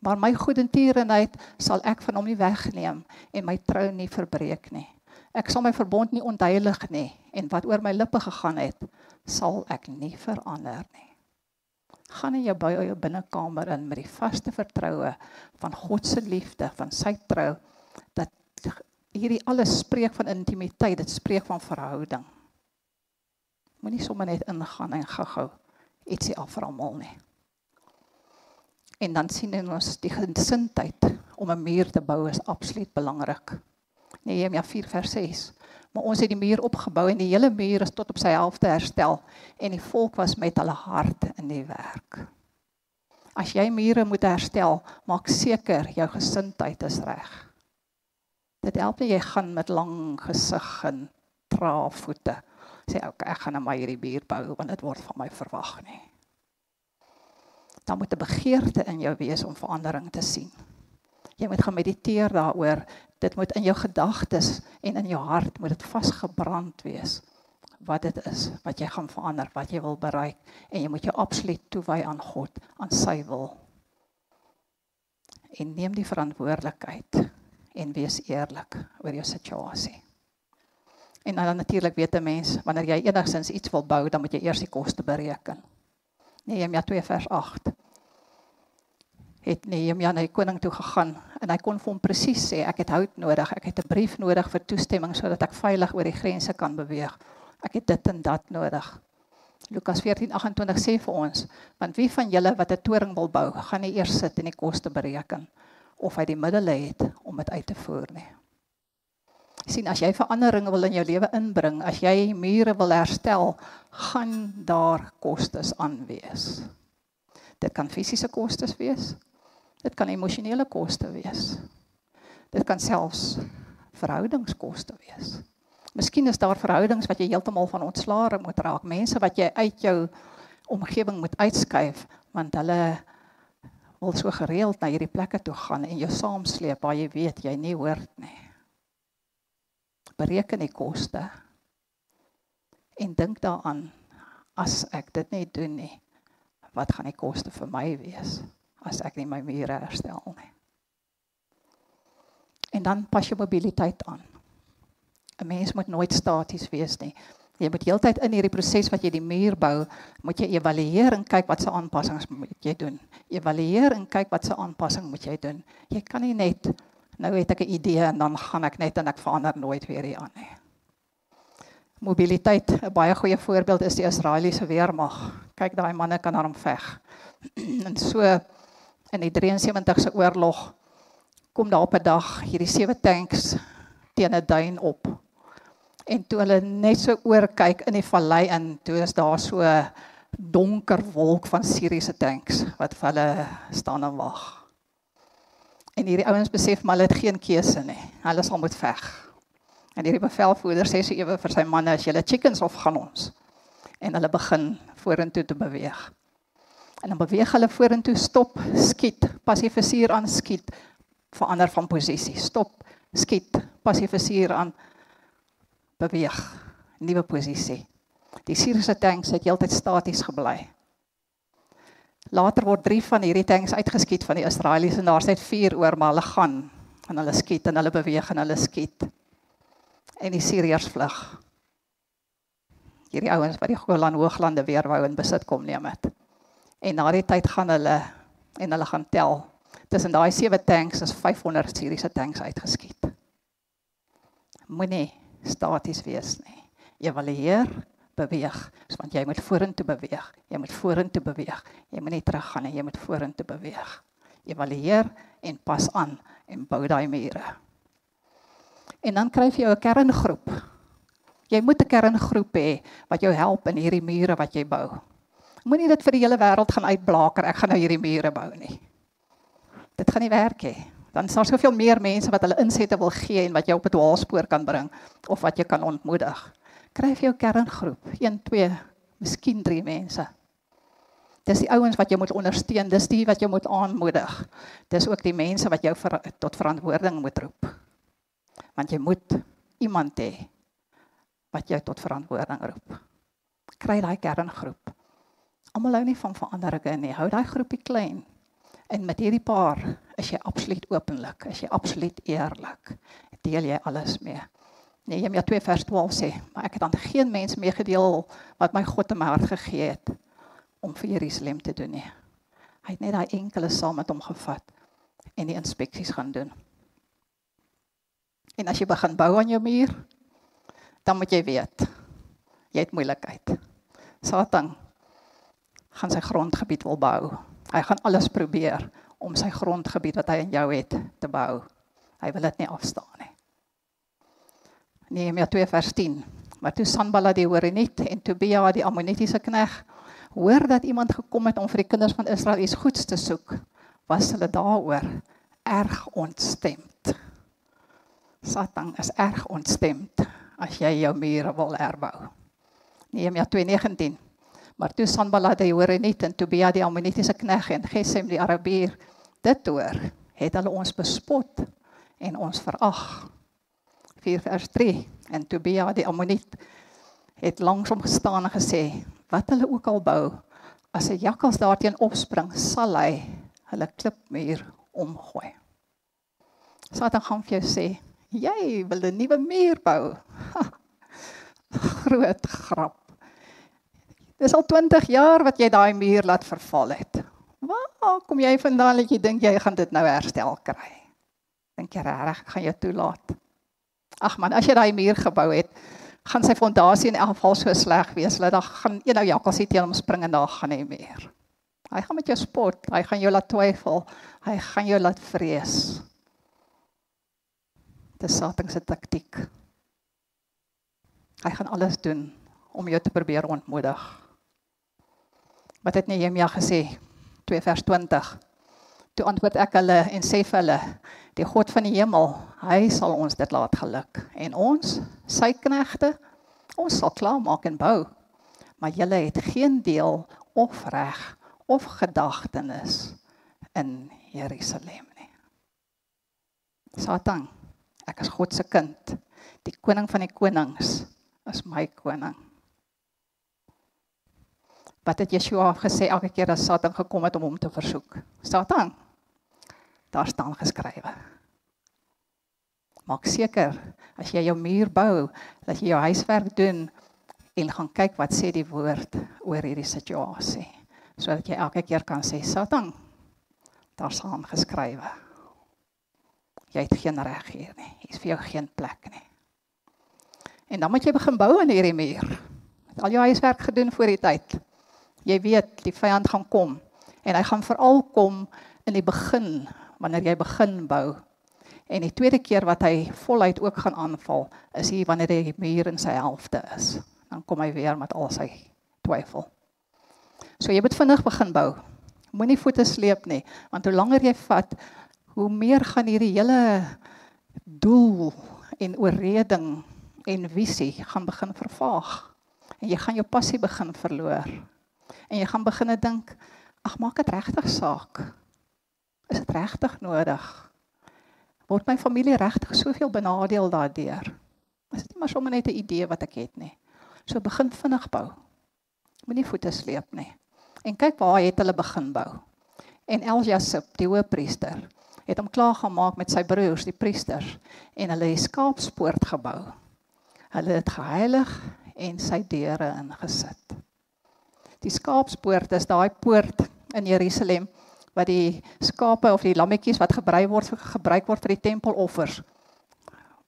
Maar my goedertierenheid sal ek van hom nie wegneem en my trou nie verbreek nie. Ek sal my verbond nie ontheilig nie en wat oor my lippe gegaan het, sal ek nie verander nie. Gaan in jou by jou binnekamer in met die vaste vertroue van God se liefde, van sy trou dat hierdie alles spreek van intimiteit, dit spreek van verhouding. Moenie sommer net ingaan en gou-gou ietsie aframmel nie. En dan sien ons die gesindheid om 'n muur te bou is absoluut belangrik. Nehemia 4 vers 6. Maar ons het die muur opgebou en die hele muur is tot op sy helfte herstel en die volk was met hulle hart in die werk. As jy mure moet herstel, maak seker jou gesindheid is reg. Dit help nie jy gaan met lang gesig en trae voete sê ok ek gaan nou maar hierdie bier bou want dit word van my verwag nie. Dan moet 'n begeerte in jou wees om verandering te sien. Jy moet gaan mediteer daaroor. Dit moet in jou gedagtes en in jou hart moet dit vasgebrand wees wat dit is wat jy gaan verander, wat jy wil bereik en jy moet jou absoluut toewy aan God, aan sy wil. En neem die verantwoordelikheid en wees eerlik oor jou situasie. En dan natuurlik weet 'n mens wanneer jy enigstens iets wil bou, dan moet jy eers die koste bereken. Nehemia 2 vers 8. Het Nehemia na die koning toe gegaan en hy kon vir hom presies sê ek het hout nodig, ek het 'n brief nodig vir toestemming sodat ek veilig oor die grense kan beweeg. Ek het dit en dat nodig. Lukas 14:28 sê vir ons, want wie van julle wat 'n toring wil bou, gaan nie eers sit en die koste bereken of hy die middele het om dit uit te voer nie. sien as jy veranderinge wil in jou lewe inbring, as jy mure wil herstel, gaan daar kostes aan wees. Dit kan fisiese kostes wees. Dit kan emosionele koste wees. Dit kan selfs verhoudingskoste wees. Miskien is daar verhoudings wat jy heeltemal van ontslae moet raak, mense wat jy uit jou omgewing moet uitskuif want hulle wil so gereeld na hierdie plekke toe gaan en jou saamsleep waar jy weet jy nie hoort nie. Bereken die koste. En dink daaraan as ek dit nie doen nie, wat gaan die koste vir my wees as ek nie my mure herstel nie. En dan pas jy mobiliteit aan. 'n Mens moet nooit staties wees nie. Jy moet heeltyd in hierdie proses wat jy die muur bou, moet jy evalueer en kyk wat se aanpassings moet jy doen. Evalueer en kyk wat se aanpassing moet jy doen. Jy kan nie net nou het ek 'n idee en dan gaan ek net en ek verander nooit weer hier aan nie. Mobiliteit, 'n baie goeie voorbeeld is die Israeliese weermag. Kyk daai manne kan aan hom veg. en so in die 73ste oorlog kom daar op 'n dag hierdie sewe tanks teen 'n duin op En toe hulle net so oor kyk in die vallei in, toe is daar so donker wolk van Syriese tanks wat vir hulle staan en wag. En hierdie ouens besef maar hulle het geen keuse nie. Hulle sal moet veg. En hierdie bevelvoerder sê so ewe vir sy manne as julle chickens of gaan ons. En hulle begin vorentoe te beweeg. En dan beweeg hulle vorentoe, stop, skiet, passiefisuur aan, skiet, verander van posisie, stop, skiet, passiefisuur aan beweeg, nuwe posisie. Die Syriese tanks het heeltyd staties gebly. Later word 3 van hierdie tanks uitgeskiet van die Israeliese en daar's net 4 oor, maar hulle gaan en hulle skiet en hulle beweeg en hulle skiet. En die Siriërs vlug. Hierdie ouens wat die Golan Hooglande weer wou in besit kom neem het. En na die tyd gaan hulle en hulle gaan tel. Tussen daai 7 tanks is 500 Siriëse tanks uitgeskiet. Moenie staties wees nie. Evalueer, beweeg, want jy moet vorentoe beweeg. Jy moet vorentoe beweeg. Jy moet nie teruggaan nie, jy moet vorentoe beweeg. Evalueer en pas aan en bou daai mure. En dan kry jy 'n kerngroep. Jy moet 'n kerngroep hê wat jou help in hierdie mure wat jy bou. Moenie dit vir die hele wêreld gaan uitblaker. Ek gaan nou hierdie mure bou nie. Dit gaan nie werk nie dan is daar soveel meer mense wat hulle insette wil gee en wat jou op 'n dwaalspoor kan bring of wat jy kan ontmoedig. Kryf jou kerngroep, 1, 2, miskien 3 mense. Dis die ouens wat jy moet ondersteun, dis die wat jy moet aanmoedig. Dis ook die mense wat jou ver, tot verantwoording moet roep. Want jy moet iemand hê wat jou tot verantwoording roep. Kry daai kerngroep. Almal hou nie van veranderinge nie. Hou daai groepie klein. En met hierdie paar is jy absoluut openlik, is jy absoluut eerlik. Deel jy alles mee. Nehemia 2 vers 12 sê, maar ek het aan geen mens meegedeel wat my God in my hart gegee het om vir Jerusalem te doen nie. Hy het net daai enkele saam met hom gevat en die inspeksies gaan doen. En as jy begin bou aan jou muur, dan moet jy weet jy het moeilikheid. Satan gaan sy grondgebied wil bou. Hy gaan alles probeer om sy grondgebied wat hy in jou het te bou. Hy wil dit nie afstaan nie. Nehemia 2 vers 10. Maar toe Sanballat die Horoniet en Tobia die Ammonitiese knegg hoor dat iemand gekom het om vir die kinders van Israel iets goeds te soek, was hulle daaroor erg ontstemd. Satan is erg ontstemd as jy jou mure wil herbou. Nehemia 2:19 Maar toe Sanballat die Horoniet en Tobia die Ammonitiese knegg en Gesem die Arabier dit hoor, het hulle ons bespot en ons verag. 4 vers 3 en Tobia die Ammoniet het langsom gestaan en gesê wat hulle ook al bou as 'n jakkals daarteen opspring sal hy hulle klipmuur omgooi. Satan gaan vir jou sê jy wil 'n nuwe muur bou. Groot grap. Dis al 20 jaar wat jy daai muur laat verval het. Waar kom jy vandaan dat jy dink jy gaan dit nou herstel kry? Dink jy regtig gaan jy toelaat? Ag man, as jy daai muur gebou het, gaan sy fondasie in elk geval so sleg wees dat dan gaan een nou jakkalsie teen hom spring en daar gaan hy meer. Hy gaan met jou spot, hy gaan jou laat twyfel, hy gaan jou laat vrees. Dis Satan se taktik. Hy gaan alles doen om jou te probeer ontmoedig. Wat het Nehemia gesê? 2 vers 20. Toe antwoord ek hulle en sê vir hulle: Die God van die hemel, hy sal ons dit laat geluk en ons, sy knegte, ons sal klaar maak en bou. Maar julle het geen deel of reg of gedagtenis in Jerusalem nie. Satan, ek is God se kind. Die koning van die konings is my koning. Wat het Yeshua gesê elke keer as Satan gekom het om hom te versoek? Satan, daar staan geskrywe. Maak seker as jy jou muur bou, dat jy jou huiswerk doen en gaan kyk wat sê die woord oor hierdie situasie, sodat jy elke keer kan sê Satan, daar staan geskrywe. Jy het geen reg hier nie. Hier is vir jou geen plek nie. En dan moet jy begin bou aan hierdie muur. Het al jou huiswerk gedoen voor die tyd. Jy weet die vyand gaan kom en hy gaan veral kom in die begin wanneer jy begin bou. En die tweede keer wat hy voluit ook gaan aanval is hier wanneer die muur in sy helfte is. Dan kom hy weer met al sy twyfel. So jy moet vinnig begin bou. Moenie voete sleep nie, want hoe langer jy vat, hoe meer gaan hierdie hele doel en oorreding en visie gaan begin vervaag. En jy gaan jou passie begin verloor en jy gaan begine dink, ag maak dit regtig saak? Is dit regtig nodig? Word my familie regtig soveel benadeel daardeur? Is dit nie maar sommer net 'n idee wat ek het nie? So begin vinnig bou. Moenie voete sleep nie. En kyk waar het hulle begin bou. En Eljasip, die hoofpriester, het hom klaar gemaak met sy broers, die priesters, en hulle het skaapspoort gebou. Hulle het geheilig en sy deure ingesit. Die skaapspoort is daai poort in Jerusalem wat die skape of die lammetjies wat gebruik word gebruik word vir die tempeloffers.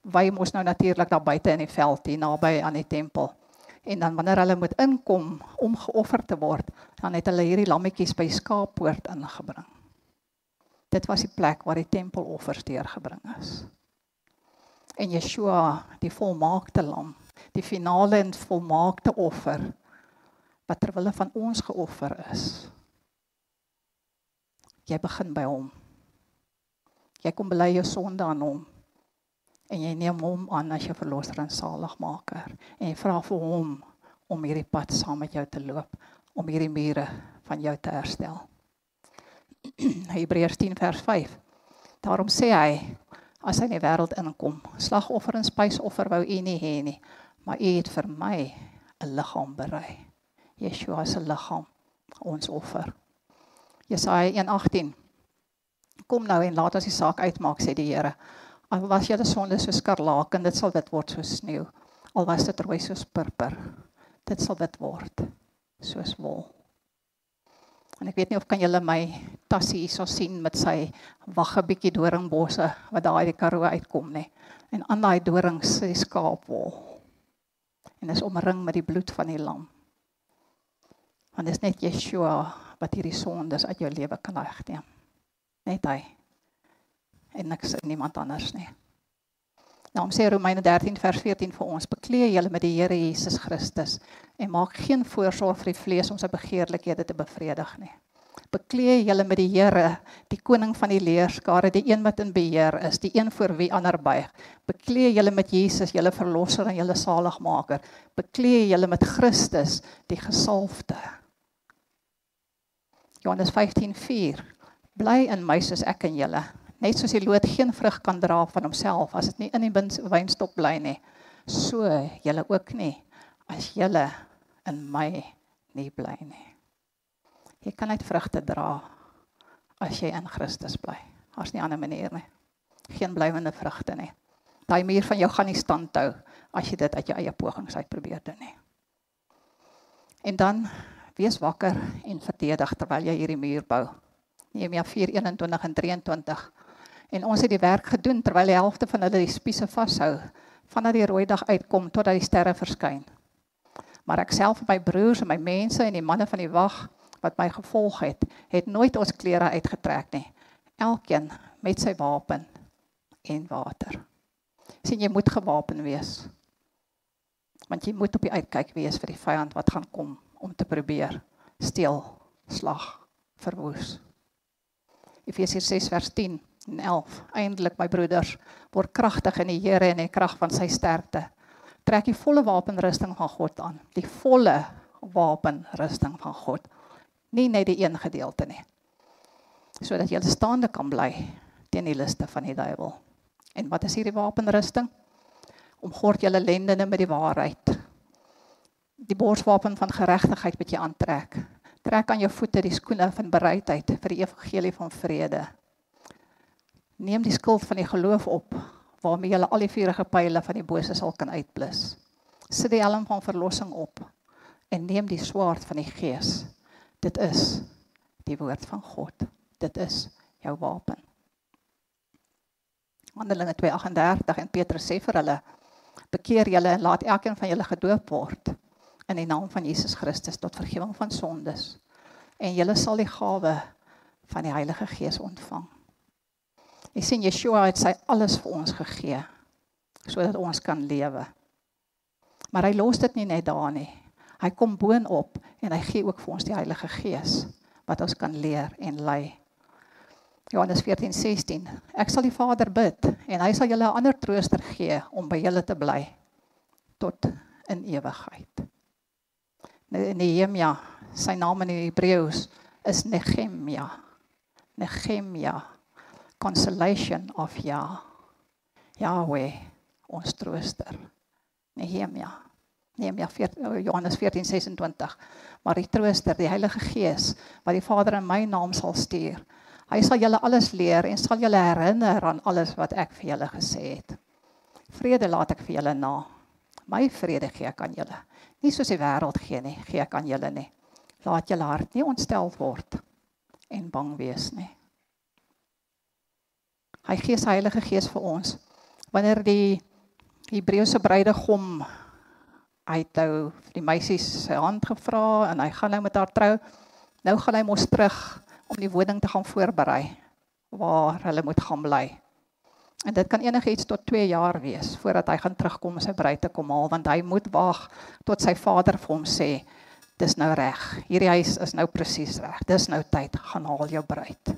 Wy mos nou natuurlik daar buite in die veld hier naby aan die tempel. En dan wanneer hulle moet inkom om geoffer te word, dan het hulle hierdie lammetjies by skaappoort ingebring. Dit was die plek waar die tempeloffers deurgebring is. En Yeshua, die volmaakte lam, die finale en volmaakte offer wat ter wille van ons geoffer is. Jy begin by hom. Jy kom bely jou sonde aan hom en jy neem hom aan as jou verlosser en saligmaker en jy vra vir hom om hierdie pad saam met jou te loop om hierdie mure van jou te herstel. Hebreërs 10 vers 5. Daarom sê hy as hy in die wêreld inkom, slagoffer en spysoffer wou u nie hê nie, Maar U het vir my 'n liggaam berei. Yeshua se liggaam, ons offer. Jesaja 1:18. Kom nou en laat ons die saak uitmaak sê die Here. Al was julle sonde so skarlaken, dit sal wit word soos sneeu. Al was dit rooi soos purper, dit sal wit word soos wol. En ek weet nie of kan julle my tassie hierso sien met sy wagge bietjie doringbosse wat daai die Karoo uitkom nê. En aan daai dorings se skaapwol. En is omring met die bloed van die lam. Want dit is net Yeshua wat hierdie sondes uit jou lewe kan wegneem. Net hy. En niks niemand anders nie. Nou sê Romeine 13 vers 14 vir ons: "Bekleë julle met die Here Jesus Christus en maak geen voorsorg vir die vlees om sy begeerlikhede te bevredig nie. Bekleë julle met die Here, die koning van die leerskare, die een wat in beheer is, die een voor wie ander buig. Bekleë julle met Jesus, julle verlosser en julle saligmaker. Bekleë julle met Christus, die gesalfde." Johannes 15:4 Bly in my soos ek in julle. Net soos die loot geen vrug kan dra van homself as dit nie in die wynstok bly nie, so julle ook nie as julle in my nie bly nie. Jy kan net vrugte dra as jy in Christus bly. Daar's nie ander manier nie. Geen blywende vrugte nie. Daai muur van jou gaan nie standhou as jy dit uit jou eie pogings uit probeer doen nie. En dan wees wakker en verdedig terwyl jy hierdie muur bou. Nehemia 4:21 en 23. En ons het die werk gedoen terwyl die helfte van hulle die spiese vashou vandat die rooi dag uitkom totdat die sterre verskyn. Maar ek self en my broers en my mense en die manne van die wag wat my gevolg het, het nooit ons klere uitgetrek nie. Elkeen met sy wapen en water. Sien jy moet gewapen wees. Want jy moet op die uitkyk wees vir die vyand wat gaan kom om te probeer steel, slag, verwoes. Efesiërs 6 vers 10 en 11. Eindelik my broeders, word kragtig in die Here en in die krag van sy sterkte. Trek die volle wapenrusting van God aan, die volle wapenrusting van God. Nie net die een gedeelte nie. Sodat jy staande kan bly teen die liste van die duiwel. En wat is hierdie wapenrusting? Om gord julle lendene met die waarheid. Die borswapen van geregtigheid wat jy aantrek Trek aan jou voete die skoene van bereidheid vir die evangelie van vrede. Neem die skild van die geloof op waarmee jy al die vuurige pile van die bose sal kan uitblus. Sit die helm van verlossing op en neem die swaard van die gees. Dit is die woord van God. Dit is jou wapen. Handelinge 2:38 en Petrus sê vir hulle: "Bekeer julle en laat elkeen van julle gedoop word." In die naam van Jesus Christus tot vergifnis van sondes. En julle sal die gawe van die Heilige Gees ontvang. Jy sien Yeshua het sy alles vir ons gegee sodat ons kan lewe. Maar hy los dit nie net daar nie. Hy kom boonop en hy gee ook vir ons die Heilige Gees wat ons kan leer en lei. Johannes 14:16 Ek sal die Vader bid en hy sal julle 'n ander trooster gee om by julle te bly tot in ewigheid. Nehemia, sy naam in die Hebreëus is Nehemia. Nehemia, consolation of Yah. Yahweh, ons trooster. Nehemia. Nehemia 4 Johannes 14:26. Maar die trooster, die Heilige Gees wat die Vader in my naam sal stuur. Hy sal julle alles leer en sal julle herinner aan alles wat ek vir julle gesê het. Vrede laat ek vir julle na. My vrede gee ek aan julle nie soos die wêreld gee nie, gee ek aan julle nie. Laat julle hart nie ontstel word en bang wees nie. Hy gee sy Heilige Gees vir ons. Wanneer die Hebreëse bruidegom uitou die meisies sy hand gevra en hy gaan nou met haar trou, nou gaan hy mos terug om die woning te gaan voorberei waar hulle moet gaan bly. En dit kan enigiets tot 2 jaar wees voordat hy gaan terugkom om sy bruid te kom haal want hy moet wag tot sy vader vir hom sê dis nou reg. Hierdie huis is nou presies reg. Dis nou tyd gaan haal jou bruid.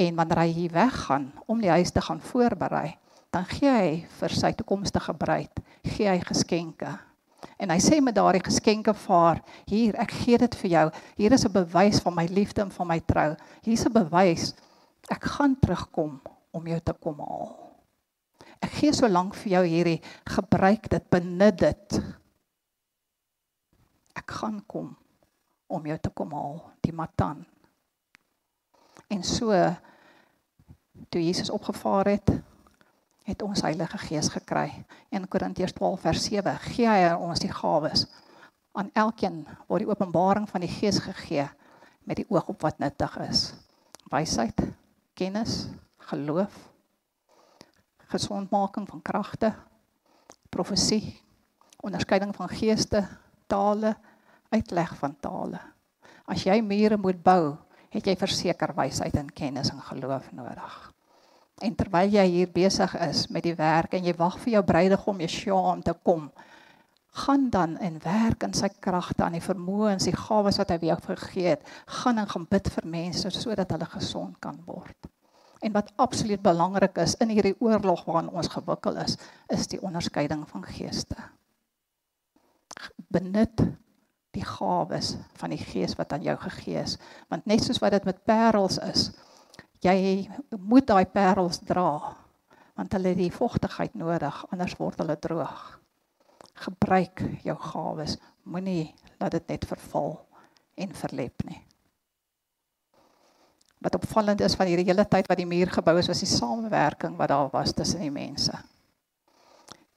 En wanneer hy hier weggaan om die huis te gaan voorberei, dan gee hy vir sy toekomstige bruid gee hy geskenke. En hy sê met daardie geskenke vir hier, ek gee dit vir jou. Hier is 'n bewys van my liefde en van my trou. Hier's 'n bewys ek gaan terugkom om jou te kom haal. Ek gee so lank vir jou hierdie gebruik dit, benut dit. Ek gaan kom om jou te kom haal, die Matan. En so toe Jesus opgevaar het, het ons Heilige Gees gekry. 1 Korintiërs 12 vers 7 gee hy ons die gawes. Aan elkeen word die openbaring van die Gees gegee met die oog op wat nuttig is. Wysheid, kennis, geloof, gesondmaking van kragte, profesie, onderskeiding van geeste, tale, uitleg van tale. As jy mure moet bou, het jy verseker wysheid en kennis en geloof nodig. En terwyl jy hier besig is met die werk en jy wag vir jou bruidegom Yeshua om te kom, gaan dan en werk in sy kragte aan die vermoëns, die gawes wat hy vir jou gegee het. Gaan en gaan bid vir mense sodat hulle gesond kan word. En wat absoluut belangrik is in hierdie oorlog waarin ons gewikkel is, is die onderskeiding van geeste. Benut die gawes van die Gees wat aan jou gegee is, want net soos wat dit met parels is, jy moet daai parels dra want hulle het die vogtigheid nodig anders word hulle droog. Gebruik jou gawes moenie laat dit net verval en verlep nie wat opvallend is van hierdie hele tyd wat die muur gebou is was die samewerking wat daar was tussen die mense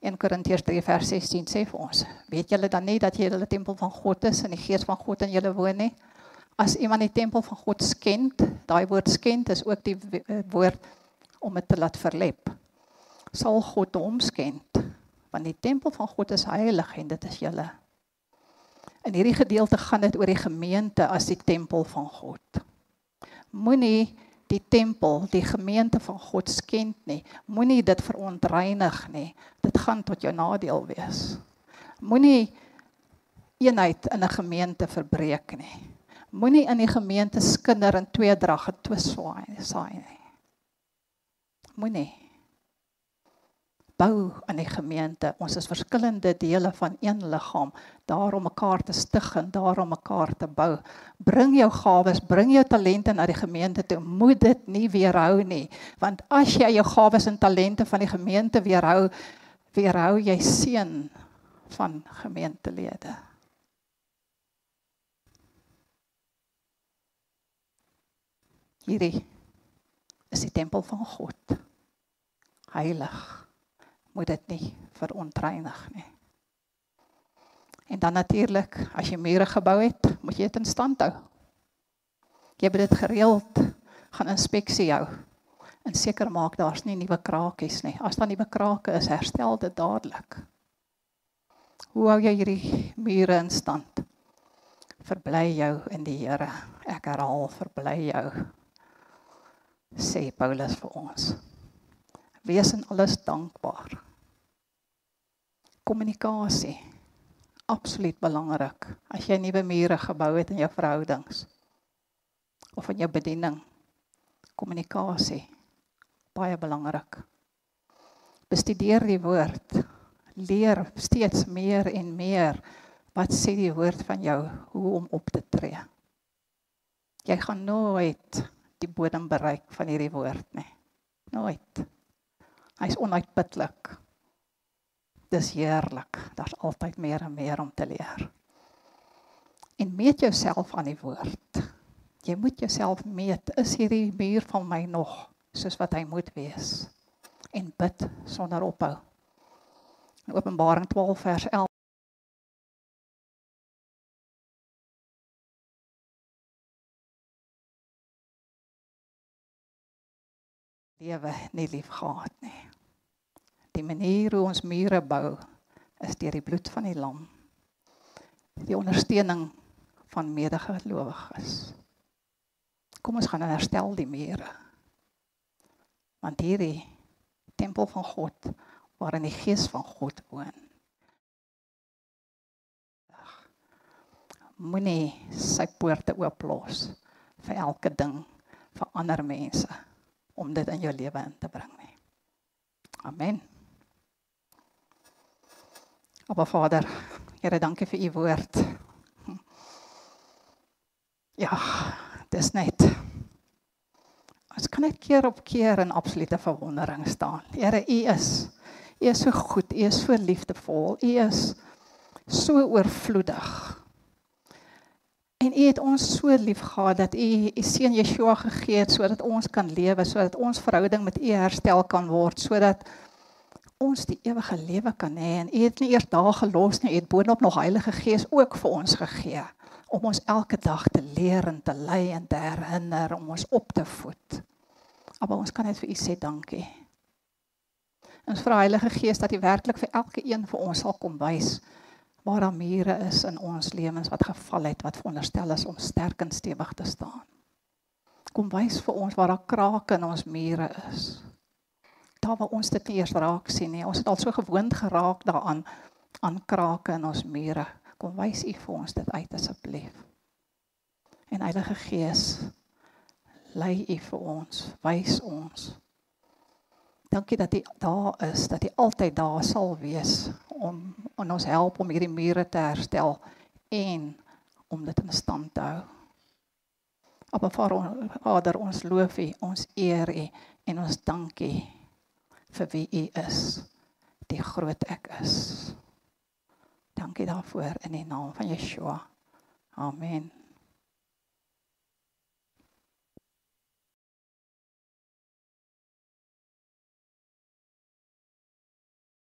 1 Korintiërs 3 vers 16 sê vir ons weet julle dan nie dat julle die tempel van God is en die gees van God in julle woon nie as iemand die tempel van God skend, daai woord skend is ook die eh, woord om dit te laat verlep. Sal God hom skend? Want die tempel van God is heilig en dit is julle. In hierdie gedeelte gaan dit oor die gemeente as die tempel van God. Moenie die tempel, die gemeente van God skend nie. Moenie dit verontreinig nie. Dit gaan tot jou nadeel wees. Moenie eenheid in 'n gemeente verbreek nie moenie in die gemeente skinder en tweedrag getwis saai nie. Moenie bou aan die gemeente. Ons is verskillende dele van een liggaam, daarom mekaar te stig en daarom mekaar te bou. Bring jou gawes, bring jou talente na die gemeente toe. Moet dit nie weerhou nie, want as jy jou gawes en talente van die gemeente weerhou, weerhou jy seën van gemeentelede. Hierdie is die tempel van God. Heilig. Moet dit nie verontreinig nie. En dan natuurlik, as jy mure gebou het, moet jy dit in stand hou. Jy moet dit gereeld gaan inspeksie hou en seker maak daar's nie nuwe krakies nie. As daar nuwe krake is, herstel dit dadelik. Hoe hou jy hierdie mure in stand? Verbly jou in die Here. Ek herhaal, verbly jou sê Paulus vir ons. Wees in alles dankbaar. Kommunikasie absoluut belangrik. As jy nuwe mure gebou het in jou verhoudings of in jou bediening, kommunikasie baie belangrik. Bestudeer die woord. Leer steeds meer en meer wat sê die woord van jou hoe om op te tree. Jy gaan nooit die bodem bereik van hierdie woord nie. Nooit. Hy's onuitputlik. Dis heerlik. Daar's altyd meer en meer om te leer. En meet jouself aan die woord. Jy moet jouself meet. Is hierdie muur van my nog soos wat hy moet wees? En bid sonder ophou. In Openbaring 12 vers 11 lewe nie lief gehad nie. Die manier hoe ons mure bou is deur die bloed van die lam. Die ondersteuning van medegelowiges. Kom ons gaan herstel die mure. Want hierdie tempel van God waarin die gees van God woon. Moenie sy poorte oop los vir elke ding vir ander mense om dit in jou lewe in te bring nie. Amen. Aba Vader, Here, dankie vir u woord. Ja, dis net. Ons kan net keer op keer in absolute verwondering staan. Here, u is U is so goed, U is so liefdevol, U is so oorvloedig. En U het ons so lief gehad dat U U seun Yeshua gegee het sodat ons kan lewe, sodat ons verhouding met U herstel kan word, sodat ons die ewige lewe kan hê en U het nie eers daar gelos nie, U het boonop nog Heilige Gees ook vir ons gegee om ons elke dag te leer en te lei en te herinner om ons op te voed. Maar ons kan net vir U sê dankie. Ons vra Heilige Gees dat U werklik vir elke een van ons sal kom wys waar daar mure is in ons lewens wat geval het wat veronderstel is om sterk en stewig te staan. Kom wys vir ons waar daar krake in ons mure is. Daar waar ons dit nie eers raak sien nie. Ons het al so gewoond geraak daaraan aan krake in ons mure. Kom wys U vir ons dit uit asseblief. En Heilige Gees, lei U vir ons, wys ons. Dankie dat U daar is, dat U altyd daar sal wees om aan ons help om hierdie mure te herstel en om dit in stand te hou. Appa Vader, ons loof U, ons eer U en ons dankie vir wie U is, die groot ek is. Dankie daarvoor in die naam van Yeshua. Amen.